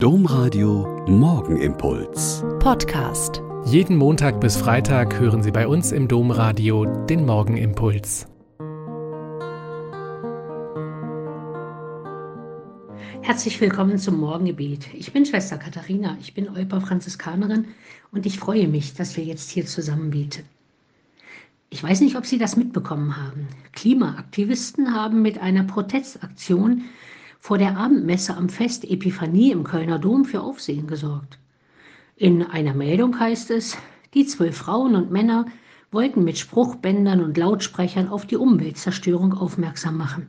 Domradio Morgenimpuls. Podcast. Jeden Montag bis Freitag hören Sie bei uns im Domradio den Morgenimpuls. Herzlich willkommen zum Morgengebet. Ich bin Schwester Katharina, ich bin Olper Franziskanerin und ich freue mich, dass wir jetzt hier zusammen beten. Ich weiß nicht, ob Sie das mitbekommen haben. Klimaaktivisten haben mit einer Protestaktion vor der Abendmesse am Fest Epiphanie im Kölner Dom für Aufsehen gesorgt. In einer Meldung heißt es, die zwölf Frauen und Männer wollten mit Spruchbändern und Lautsprechern auf die Umweltzerstörung aufmerksam machen.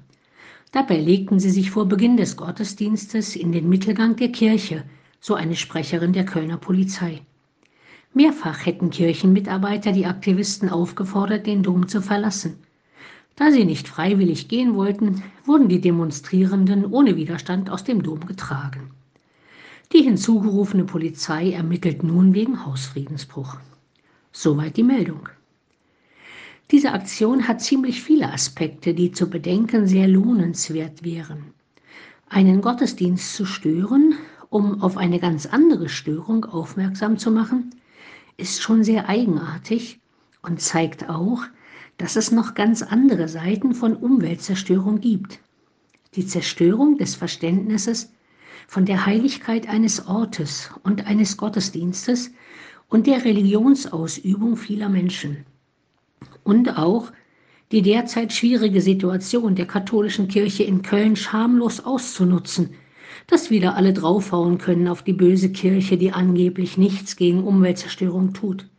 Dabei legten sie sich vor Beginn des Gottesdienstes in den Mittelgang der Kirche, so eine Sprecherin der Kölner Polizei. Mehrfach hätten Kirchenmitarbeiter die Aktivisten aufgefordert, den Dom zu verlassen. Da sie nicht freiwillig gehen wollten, wurden die Demonstrierenden ohne Widerstand aus dem Dom getragen. Die hinzugerufene Polizei ermittelt nun wegen Hausfriedensbruch. Soweit die Meldung. Diese Aktion hat ziemlich viele Aspekte, die zu bedenken sehr lohnenswert wären. Einen Gottesdienst zu stören, um auf eine ganz andere Störung aufmerksam zu machen, ist schon sehr eigenartig und zeigt auch, dass es noch ganz andere Seiten von Umweltzerstörung gibt. Die Zerstörung des Verständnisses von der Heiligkeit eines Ortes und eines Gottesdienstes und der Religionsausübung vieler Menschen. Und auch die derzeit schwierige Situation der katholischen Kirche in Köln schamlos auszunutzen, dass wieder alle draufhauen können auf die böse Kirche, die angeblich nichts gegen Umweltzerstörung tut.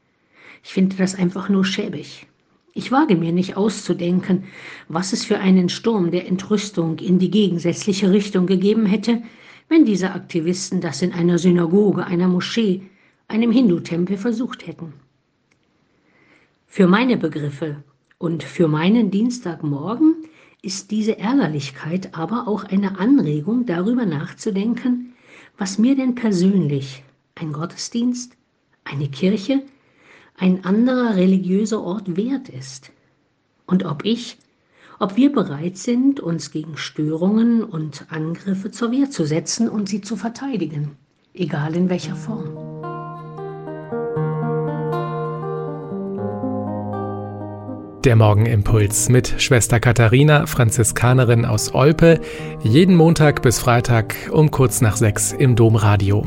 Ich finde das einfach nur schäbig. Ich wage mir nicht auszudenken, was es für einen Sturm der Entrüstung in die gegensätzliche Richtung gegeben hätte, wenn diese Aktivisten das in einer Synagoge, einer Moschee, einem Hindu-Tempel versucht hätten. Für meine Begriffe und für meinen Dienstagmorgen ist diese Ärgerlichkeit aber auch eine Anregung, darüber nachzudenken, was mir denn persönlich ein Gottesdienst, eine Kirche, ein anderer religiöser Ort wert ist. Und ob ich, ob wir bereit sind, uns gegen Störungen und Angriffe zur Wehr zu setzen und sie zu verteidigen, egal in welcher Form. Der Morgenimpuls mit Schwester Katharina, Franziskanerin aus Olpe, jeden Montag bis Freitag um kurz nach sechs im Domradio.